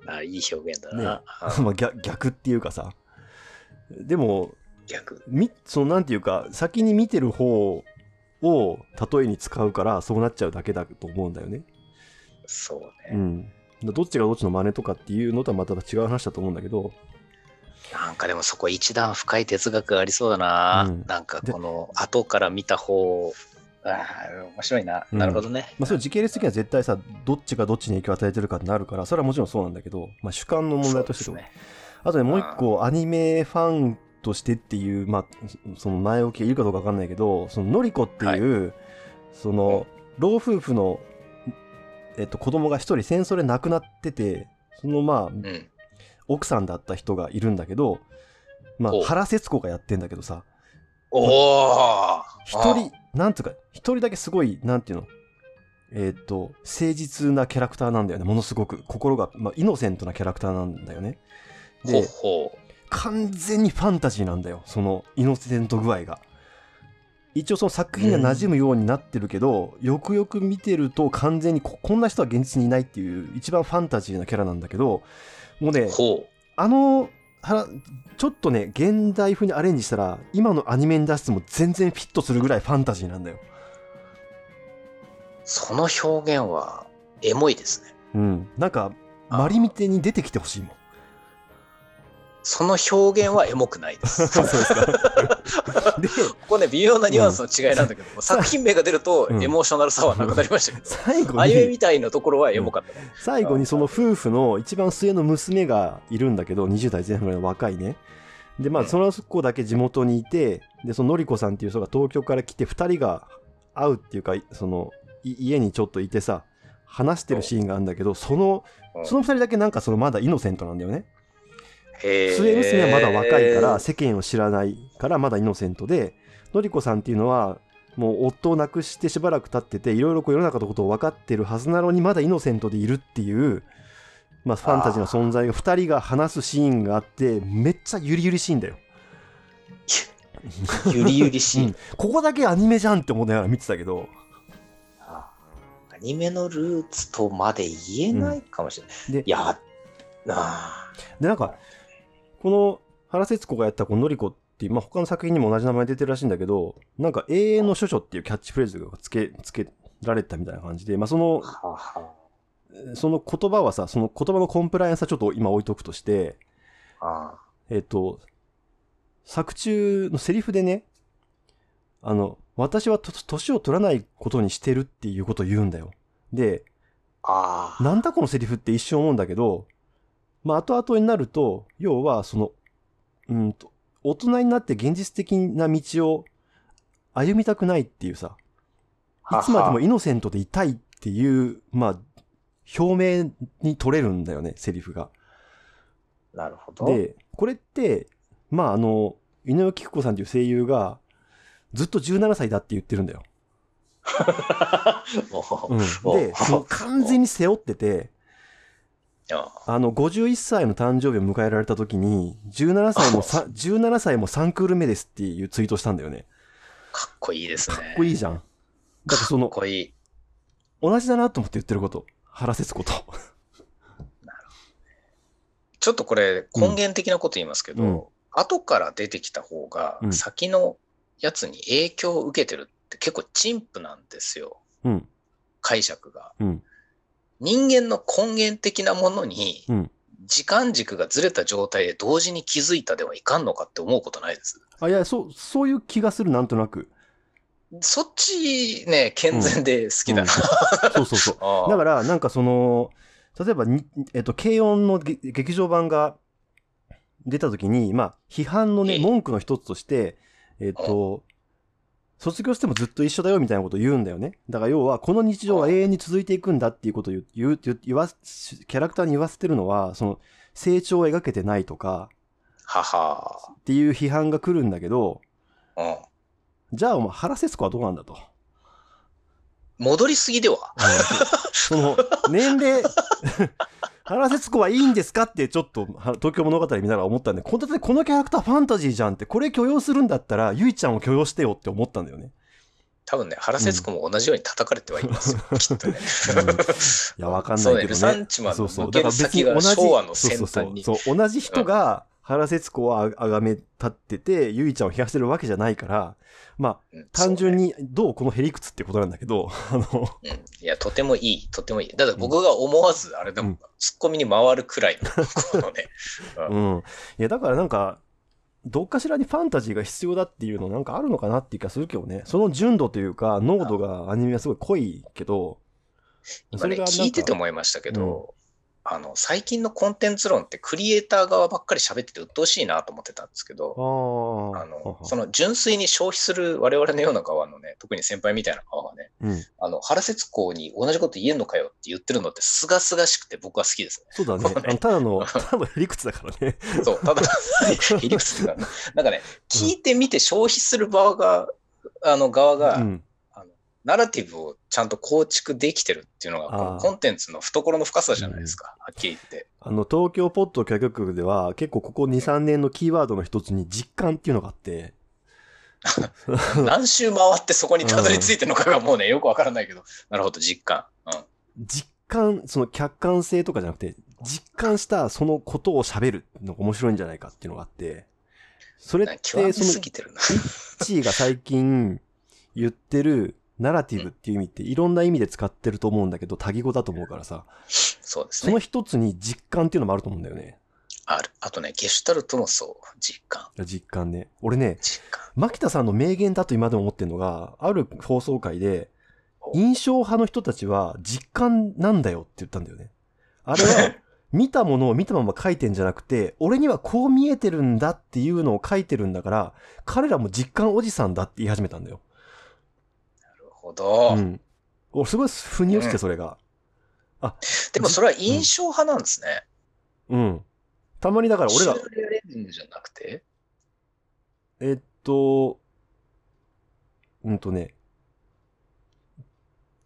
あ いい表現だねな。まあ逆逆っていうかさ。でも逆。みそのなんていうか先に見てる方を例えに使うからそうなっちゃうだけだと思うんだよねそうね。うんどっちがどっちの真似とかっていうのとはまた違う話だと思うんだけどなんかでもそこ一段深い哲学がありそうだな。うんなんかこの後から見た方、ああ、面白いな。うんなるほどね。まあ、それ時系列的には絶対さどっちがどっちに影響を与えてるかってなるからそれはもちろんそうなんだけど、まあ、主観の問題としてとね。あとねもう一個アニメファンとしてっていう、まあ、そその前置きがいるかどうかわかんないけどそののりこっていう、その老夫婦の、えっと、子供が一人戦争で亡くなっててそのまあうん。奥さんだった人がいるんだけど、まあ原節子がやってんだけどさおお一人なんていうか一人だけすごいなんていうのえっ、と誠実なキャラクターなんだよねものすごく。心が、まあ、イノセントなキャラクターなんだよね。ほうでほう。完全にファンタジーなんだよ。そのイノセント具合が。一応その作品には馴染むようになってるけど、よくよく見てると完全にここんな人は現実にいないっていう一番ファンタジーなキャラなんだけどもうねほあのちょっとね現代風にアレンジしたら今のアニメに出しても全然フィットするぐらいファンタジーなんだよ。う。その表現はエモいですね。うん。なんかあ。マリミテに出てきてほしいもんその表現はエモくないです。そうですか。でここね、微妙なニュアンスの違いなんだけど、作品名が出るとうん。エモーショナルさはなくなりましたけど、最後に。みたいなところはエモかった。ね。最後にその夫婦の一番末の娘がいるんだけど20代前半ぐらいの若いね。でまあうん。その子だけ地元にいてでそののりこさんっていう人が東京から来て2人が会うっていうかそのい家にちょっといてさ話してるシーンがあるんだけどそのうん。その2人だけなんかそのまだイノセントなんだよね末娘はまだ若いから世間を知らないからまだイノセントでのりこさんっていうのはもう夫を亡くしてしばらく経ってていろいろこう世の中のことを分かってるはずなのにまだイノセントでいるっていう、まあ、ファンタジーな存在が2人が話すシーンがあってめっちゃゆりゆりしいんだよ。ゆりゆりしい。うんここだけアニメじゃんって思いながら見てたけどあアニメのルーツとまで言えないかもしれない。でいや、なあでなんかこの原節子がやったこののりこっていう、まあ、他の作品にも同じ名前出てるらしいんだけどなんか永遠の処女っていうキャッチフレーズがつけつけられたみたいな感じで、まあ、そのその言葉はさその言葉のコンプライアンスはちょっと今置いとくとしてあ。えっ、と作中のセリフでねあの私はと年を取らないことにしてるっていうことを言うんだよ。でああ。なんだこのセリフって一瞬思うんだけど、まあ、後々になると、要は、その、うんと、大人になって現実的な道を歩みたくないっていうさ、いつまでもイノセントでいたいっていう、まあ、表明に取れるんだよね、セリフが。なるほど。で、これって、まあ、あの、井上貴子さんっていう声優が、ずっと17歳だって言ってるんだよ。もううん、おで、その完全に背負ってて、あの、51歳の誕生日を迎えられた時に、17歳もさ、17歳も3クール目ですっていうツイートしたんだよね。かっこいいですね。かっこいいじゃん。だからその、かっこいい。同じだなと思って言ってること。原節子と。ちょっとこれ根源的なこと言いますけど、うん後から出てきた方がうん先のやつに影響を受けてるって結構陳腐なんですよ。うん。解釈が。うん。人間の根源的なものにうん。時間軸がずれた状態で同時に気づいたではいかんのかって思うことないです？あ、いや、そう、そういう気がする、なんとなく。そっちね、健全で好きだな。そうそうそう。ああだから、なんかその、例えばに、えっと、軽音のげ劇場版が出た時に、まあ、批判のね、ええ文句の一つとして、えっと、卒業してもずっと一緒だよみたいなことを言うんだよね。だから要は、この日常は永遠に続いていくんだっていうことを言う、言わす、キャラクターに言わせてるのは、その、成長を描けてないとか、はは。っていう批判が来るんだけど、うん。じゃあ、お前、原節子はどうなんだと。戻りすぎではその、年齢、原節子はいいんですかってちょっとは東京物語見ながら思ったんで、このこのキャラクターファンタジーじゃんって、これ許容するんだったら、ゆいちゃんを許容してよって思ったんだよね。多分ね、原節子も同じように叩かれてはいますよ、きっとね。いや、わかんないけどルサンね。チマンのそうそう。向だから別ける先昭和のそう先そうそう端に。そう、同じ人が原節子をああがめ立ってて、ゆいちゃんを冷やしてるわけじゃないから、まあ、うん単純にどうこのへりくつってことなんだけど、あの、うん、いや、とてもいい、とてもいい。だから僕が思わず、あれでも、うん。ツッコミに回るくらいの、このね、うん。うん。いや、だからなんか、どっかしらにファンタジーが必要だっていうのなんかあるのかなっていう気がするけどね。その純度というか、濃度がアニメはすごい濃いけど、今ね、聞いてて思いましたけど、あの、最近のコンテンツ論ってクリエイター側ばっかり喋ってて鬱陶しいなと思ってたんですけど、あの、その純粋に消費する我々のような側のね、特に先輩みたいな側はね、うん。あの、原節子に同じこと言えんのかよって言ってるのってすがすがしくて僕は好きですそうだね。ねただの、ただのへりくつだからね。ね。そう、ただ、へりくつっていうか、なんかね、聞いてみて消費する側が、あの、側が、うん。ナラティブをちゃんと構築できてるっていうのが、コンテンツの懐の深さじゃないですか、はっきり言って。あの、東京ポッドキャ局では、結構ここ2、3年のキーワードの一つに実感っていうのがあって、何周回ってそこにたどり着いてるのかがもうね、よくわからないけど、なるほど、実感。うん。実感、その客観性とかじゃなくて、実感したそのことを喋るのが面白いんじゃないかっていうのがあって、それって、その、すぎてるな。チーが最近言ってるナラティブっていう意味っていろんな意味で使ってると思うんだけど、多義語だと思うからさ、そうですねその。一つに実感っていうのもあると思うんだよね。ある。あとね、ゲシュタルトのそう、実感。実感ね。俺ね。牧田さんの名言だと今でも思ってるのが、ある放送回で、お印象派の人たちは実感なんだよって言ったんだよね。あれは、見たものを見たまま書いてんじゃなくて、俺にはこう見えてるんだっていうのを書いてるんだから、彼らも実感おじさんだって言い始めたんだよ。ほど。うん。俺すごい腑に落ちて、うんそれが。でもそれは印象派なんですね。うん。たまにだから俺がレアリズムじゃなくて？えっと、うんとね、えっ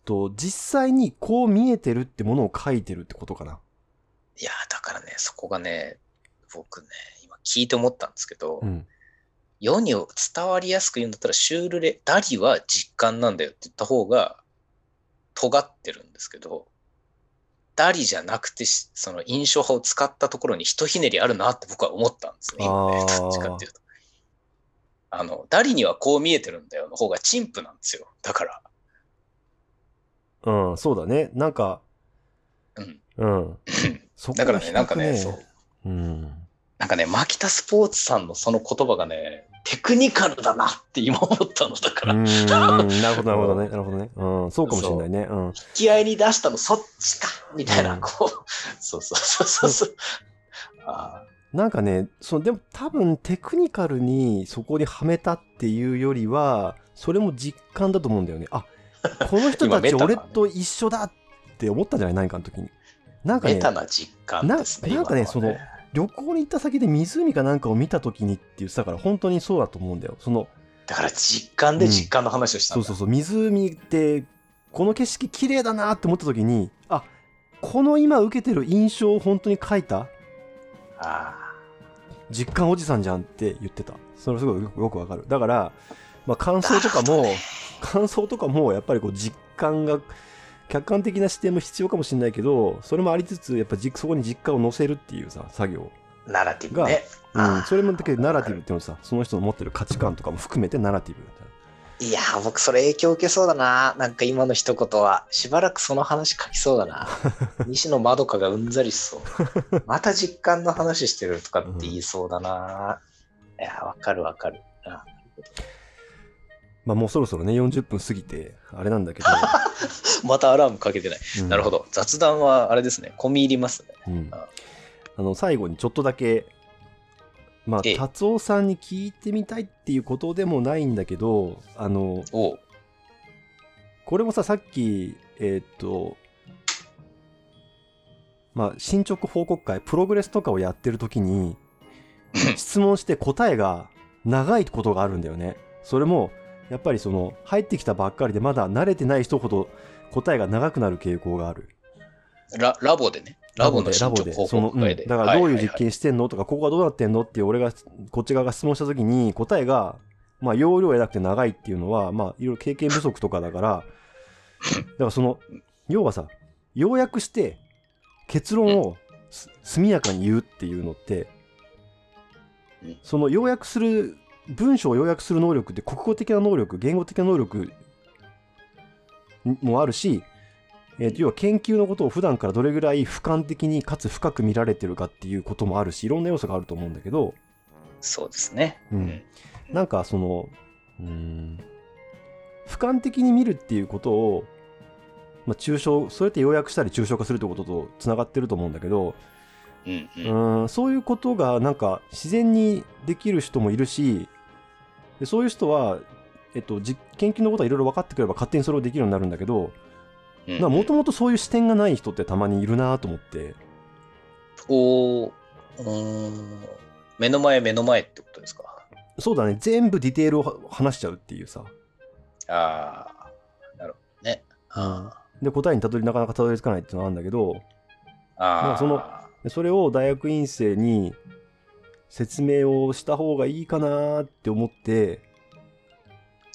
と、実際にこう見えてるってものを書いてるってことかな。いやー、だからね、そこがね、僕ね、今聞いて思ったんですけど、うん。世に伝わりやすく言うんだったら、シュールレ、ダリは実感なんだよって言った方が、尖ってるんですけど、ダリじゃなくてし、その印象派を使ったところにひとひねりあるなって僕は思ったんですね。どっちかっていうと。あの、ダリにはこう見えてるんだよの方が陳腐なんですよ。だから。うん、そうだね。なんか、うん。うん。だからね、なんかね、そう。うん。なんかね、マキタスポーツさんのその言葉がね、テクニカルだなって今思ったのだから、なるほど、なるほどね。なるほどね。うん、そうかもしれないね。うん。き合いに出したのそっちかみたいな、うんこう、そうそうそうそうそう。あなんかね、その、でも多分テクニカルにそこにはめたっていうよりは、それも実感だと思うんだよね。あ、この人今たち俺と一緒だって思ったんじゃない何かの時に。なんかねーメ、タな実感ですね。ななんかね今は旅行に行った先で湖かなんかを見た時にって言ってたから、本当にそうだと思うんだよ。その、だから実感で実感の話をしたんだ。そうそうそう、湖って、この景色綺麗だなって思った時に、あ、この今受けてる印象を本当に書いた？あ実感おじさんじゃんって言ってた。それすごいよくわかる。だから、まあ、感想とかもね感想とかもやっぱりこう実感が客観的な視点も必要かもしれないけどそれもありつつやっぱじそこに実感を乗せるっていうさ作業、ナラティブね。うん、それもだけどナラティブっていうのはさその人の持ってる価値観とかも含めてナラティブいやー、僕それ影響受けそうだな。なんか今の一言は。しばらくその話書きそうだな。西野まどかがうんざりしそう。また実感の話してるとかって言いそうだな。いやー、わかるわかる。あまあもうそろそろね40分過ぎてあれなんだけど、またアラームかけてない。うんなるほど。雑談はあれですね。込み入りますね。うんああの最後にちょっとだけまあええ達夫さんに聞いてみたいっていうことでもないんだけどあの。これもささっきえーっとまあ進捗報告会プログレスとかをやってる時に 質問して答えが長いことがあるんだよねそれもやっぱりその入ってきたばっかりでまだ慣れてない人ほど答えが長くなる傾向がある。ララボでね。ラボのラ進ボで。その。うん。だからどういう実験してんのとかここはどうなってんのって俺がこっち側が質問した時に答えがまあ容量がなくて長いっていうのはまあいろいろ経験不足とかだから だからその要はさ要約して結論をす速やかに言うっていうのってうん。その要約する文章を要約する能力って国語的な能力言語的な能力もあるし、えー要は研究のことを普段からどれぐらい俯瞰的にかつ深く見られてるかっていうこともあるしいろんな要素があると思うんだけどそうですね。うん。なんかそのうーん俯瞰的に見るっていうことを、まあ、抽象そうやって要約したり抽象化するってこととつながってると思うんだけどうんうんそういうことがなんか自然にできる人もいるしでそういう人は、えっと、実研究のことはいろいろ分かってくれば勝手にそれをできるようになるんだけどうんもともとそういう視点がない人ってたまにいるなと思って。おーうーん。目の前目の前ってことですか？そうだね。全部ディテールをは話しちゃうっていうさ。ああ、なるほどね。あで答えにたどりなかなかたどり着かないっていうのがあるんだけどああそのでそれを大学院生に説明をした方がいいかなって思って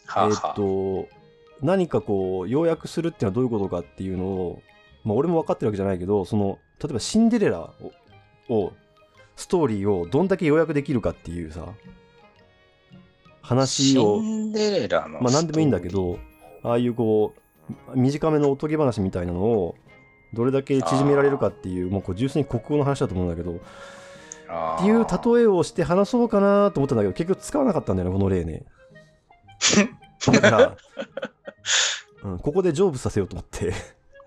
はあはえーっと何かこう要約するっていうのはどういうことかっていうのを、まあ、俺も分かってるわけじゃないけどその例えばシンデレラををストーリーをどんだけ要約できるかっていうさ話をシンデレラの。まあ何でもいいんだけ。どああいうこう短めのおとぎ話みたいなのをどれだけ縮められるかっていうもうこう純粋に国語の話だと思うんだけどっていう例えをして話そうかなと思ったんだけど結局使わなかったんだよねこの例ねだから、うん、ここで成仏させようと思って、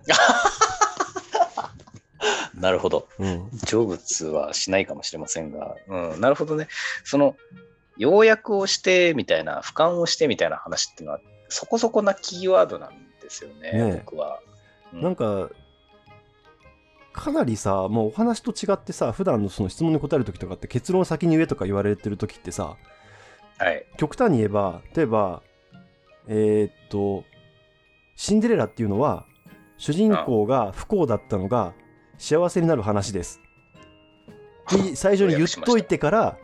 なるほど。うん、成仏はしないかもしれませんが、うん、なるほどね。その、要約をしてみたいな、俯瞰をしてみたいな話っていうのは、そこそこなキーワードなんですよね、ねえ僕は。うんなんかかなりさもうお話と違ってさ普段のその質問に答える時とかって結論先に言えとか言われてる時ってさはい。極端に言えば例えばえーっとシンデレラっていうのは主人公が不幸だったのが幸せになる話です。って最初に言っといてから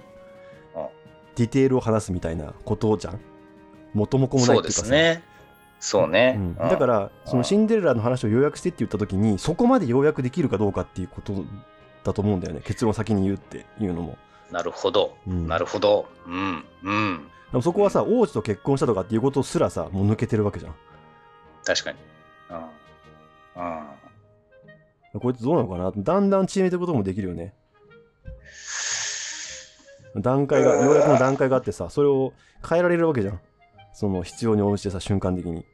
うん。ディテールを話すみたいなことじゃん？元も子もないそうでっていうかさ。すね。そうね。うんうんだからそのシンデレラの話を要約してって言った時にそこまで要約できるかどうかっていうことだと思うんだよね結論を先に言うっていうのも、なるほど。うんなるほど。うん。うん。でもそこはさ王子と結婚したとかっていうことすらさもう抜けてるわけじゃん確かに。うん。うん。こいつどうなのかな？だんだん縮めていくこともできるよね段階がようやくの段階があってさそれを変えられるわけじゃんその必要に応じてさ瞬間的に。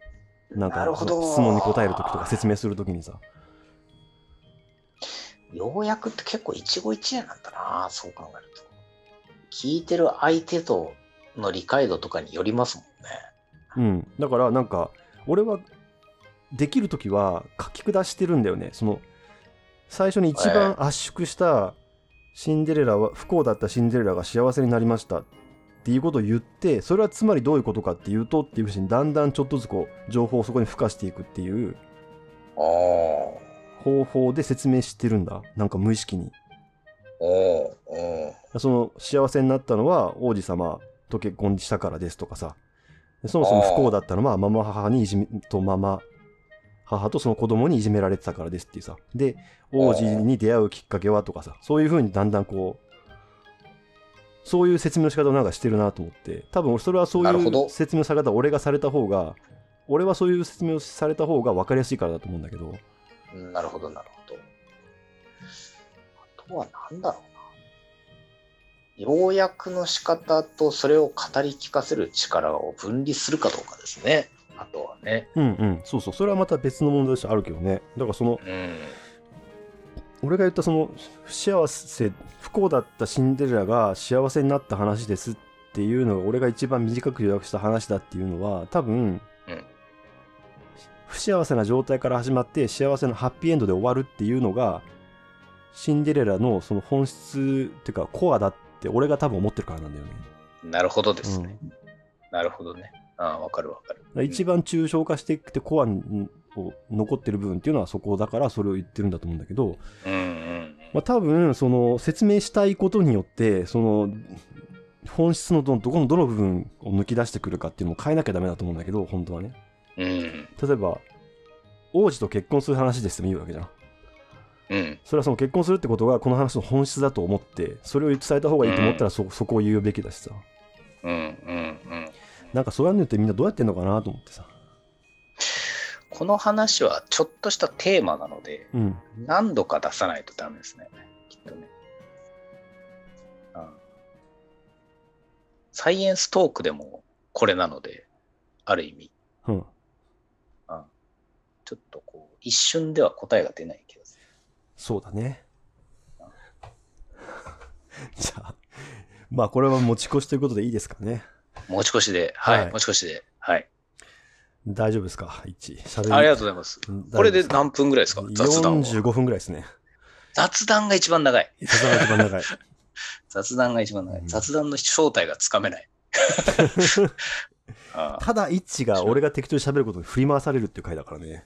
なんか質問に答える時とか説明する時にさ。要約って結構一期一会なんだな、そう考えると。聞いてる相手との理解度とかによりますもんね。うん、だからなんか俺はできる時は書き下してるんだよね。その最初に一番圧縮したシンデレラは不幸だったシンデレラが幸せになりましたっていうことを言ってそれはつまりどういうことかっていうとっていうふうにだんだんちょっとずつこう情報をそこに付加していくっていう。方法で説明してるんだ。なんか無意識に。その幸せになったのは王子様と結婚したからですとかさ。でそもそも不幸だったのは、ママ母にいじめ、とママ母とその子供にいじめられてたからですっていうさ。で、王子に出会うきっかけはとかさ、そういう風にだんだんこう、そういう説明の仕方をなんかしてるなと思って、多分それはそういう説明の仕方を俺がされた方が、俺はそういう説明をされた方が分かりやすいからだと思うんだけど、うんなるほど、なるほど。あとは何だろうな。要約の仕方とそれを語り聞かせる力を分離するかどうかですね。あとはね。うんうん、そうそう、それはまた別の問題としてあるけどね。だからその、うん。俺が言ったその不幸せ不幸だったシンデレラが幸せになった話ですっていうのが俺が一番短く予約した話だっていうのは多分、うん不幸せな状態から始まって幸せなハッピーエンドで終わるっていうのがシンデレラのその本質っていうかコアだって俺が多分思ってるからなんだよね。なるほどですね。なるほどね。ああ、わかるわかる。一番抽象化していってコアにを残ってる部分っていうのはそこだからそれを言ってるんだと思うんだけど。まあ、多分その説明したいことによってその本質のどどこのどの部分を抜き出してくるかっていうのも変えなきゃダメだと思うんだけど本当はねうん。例えば王子と結婚する話ですってもいいわけじゃんうん。それはその結婚するってことがこの話の本質だと思ってそれを伝えた方がいいと思ったらそ,、そこを言うべきだしさうんうんうん。なんかそうやるのってみんなどうやってんのかなと思ってさこの話はちょっとしたテーマなので、うん。何度か出さないとダメですね。きっとね。うん。サイエンストークでもこれなので、ある意味、うん。ちょっとこう、一瞬では答えが出ない気がする。そうだね。じゃあまあこれは持ち越しということでいいですかね。持ち越しで、はい、はい。持ち越しで、はい。大丈夫ですか？一喋りありがとうございます。うんこれで何分ぐらいですか？雑談は。45分ぐらいですね。雑談が一番長い。雑談が一番長い。雑談が一番長い。うん雑談の正体がつかめない。ただ、一致が俺が適当に喋ることに振り回されるっていう回だからね。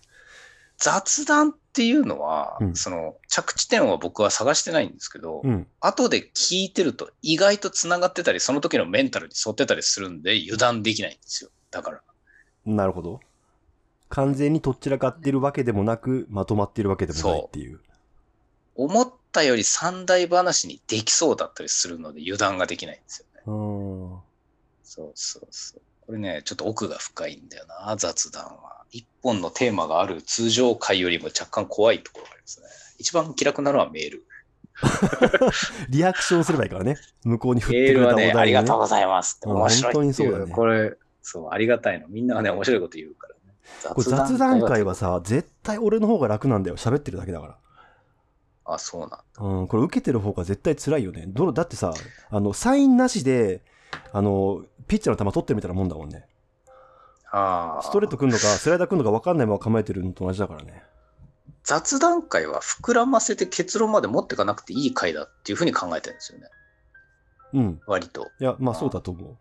雑談っていうのは、うんその着地点は僕は探してないんですけど、うん。後で聞いてると意外とつながってたり、その時のメンタルに沿ってたりするんで油断できないんですよ。だから。なるほど。完全にとっちらかっているわけでもなく、まとまっているわけでもないっていう。思ったより三大話にできそうだったりするので油断ができないんですよね。うーん。そうそうそう。これね、ちょっと奥が深いんだよな、雑談は。一本のテーマがある通常回よりも若干怖いところがありますね。一番気楽なのはメール。リアクションすればいいからね。向こうに振っメてくれたおールはね、あり。がとうございますってうん面白いう。本当にそうだねこれ、そう、ありがたいの。みんながね、面白いこと言うからね。これ雑談会はさ、絶対俺の方が楽なんだよ。喋ってるだけだから。あ、そうなんだ。うん、これ受けてる方が絶対辛いよね。どのだってさ、あの、サインなしで、あの、ピッチャーの球取ってるみたいなもんだもんね。ああ。ストレート来るのか、スライダー来るのか分かんないまま構えてるのと同じだからね。雑談会は膨らませて結論まで持っていかなくていい回だっていうふうに考えてるんですよね。うん。割と。いや、まあそうだと思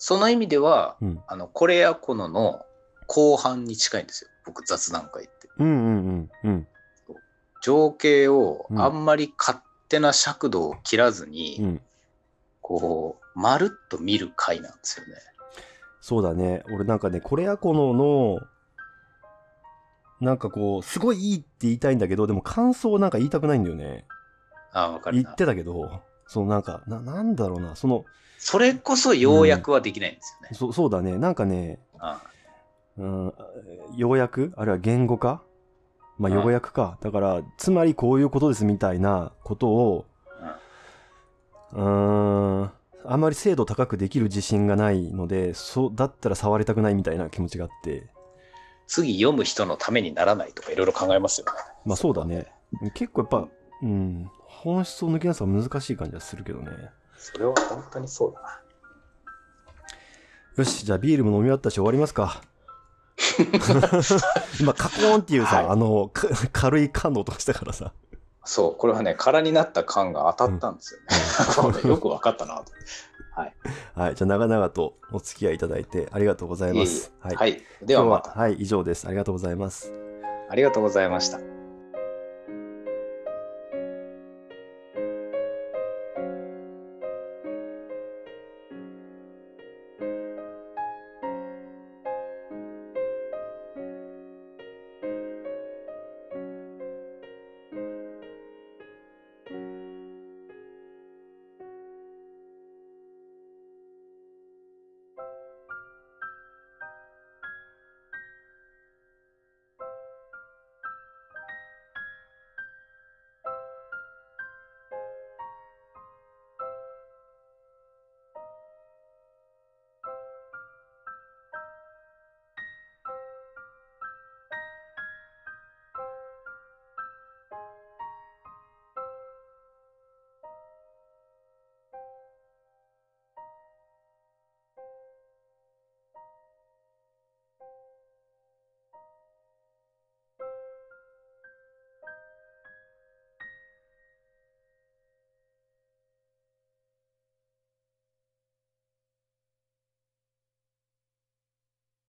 その意味では、う。うん。あの、これやこのの後半に近いんですよ。僕、雑談会って。うんうんうんうん。情景をうんあんまり勝手な尺度を切らずに、うん。こう、まるっと見る回なんですよね。そうだね。俺なんかね、これやこのの、なんかこう、すごいいいって言いたいんだけど、でも感想をなんか言いたくないんだよね。ああ、わかるな。言ってたけど、そのなんか、な、なんだろうな、その、それこそ要約はできないんですよね。そそうだね、なんかね、あうん、要約？あるいは言語化？まあ、うん要約か。だから、つまりこういうことですみたいなことを、うーん、あんまり精度高くできる自信がないので、そう、だったら触りたくないみたいな気持ちがあって、次読む人のためにならないとかいろいろ考えますよね。まあそうだね。結構やっぱ、うん、本質を抜き出すのは難しい感じはするけどね。それは本当にそうだな。よし、じゃあビールも飲み終わったし終わりますか。今、カコーンっていうさ、はいあの、か軽い缶の音がしたからさ。そう、これはね、空になった感が当たったんですよ ね。よくわかったなと。はい。はい、じゃあ長々とお付き合いいただいてありがとうございます。いえいえはい。で今日は、はまた。はい、以上です。ありがとうございます。ありがとうございました。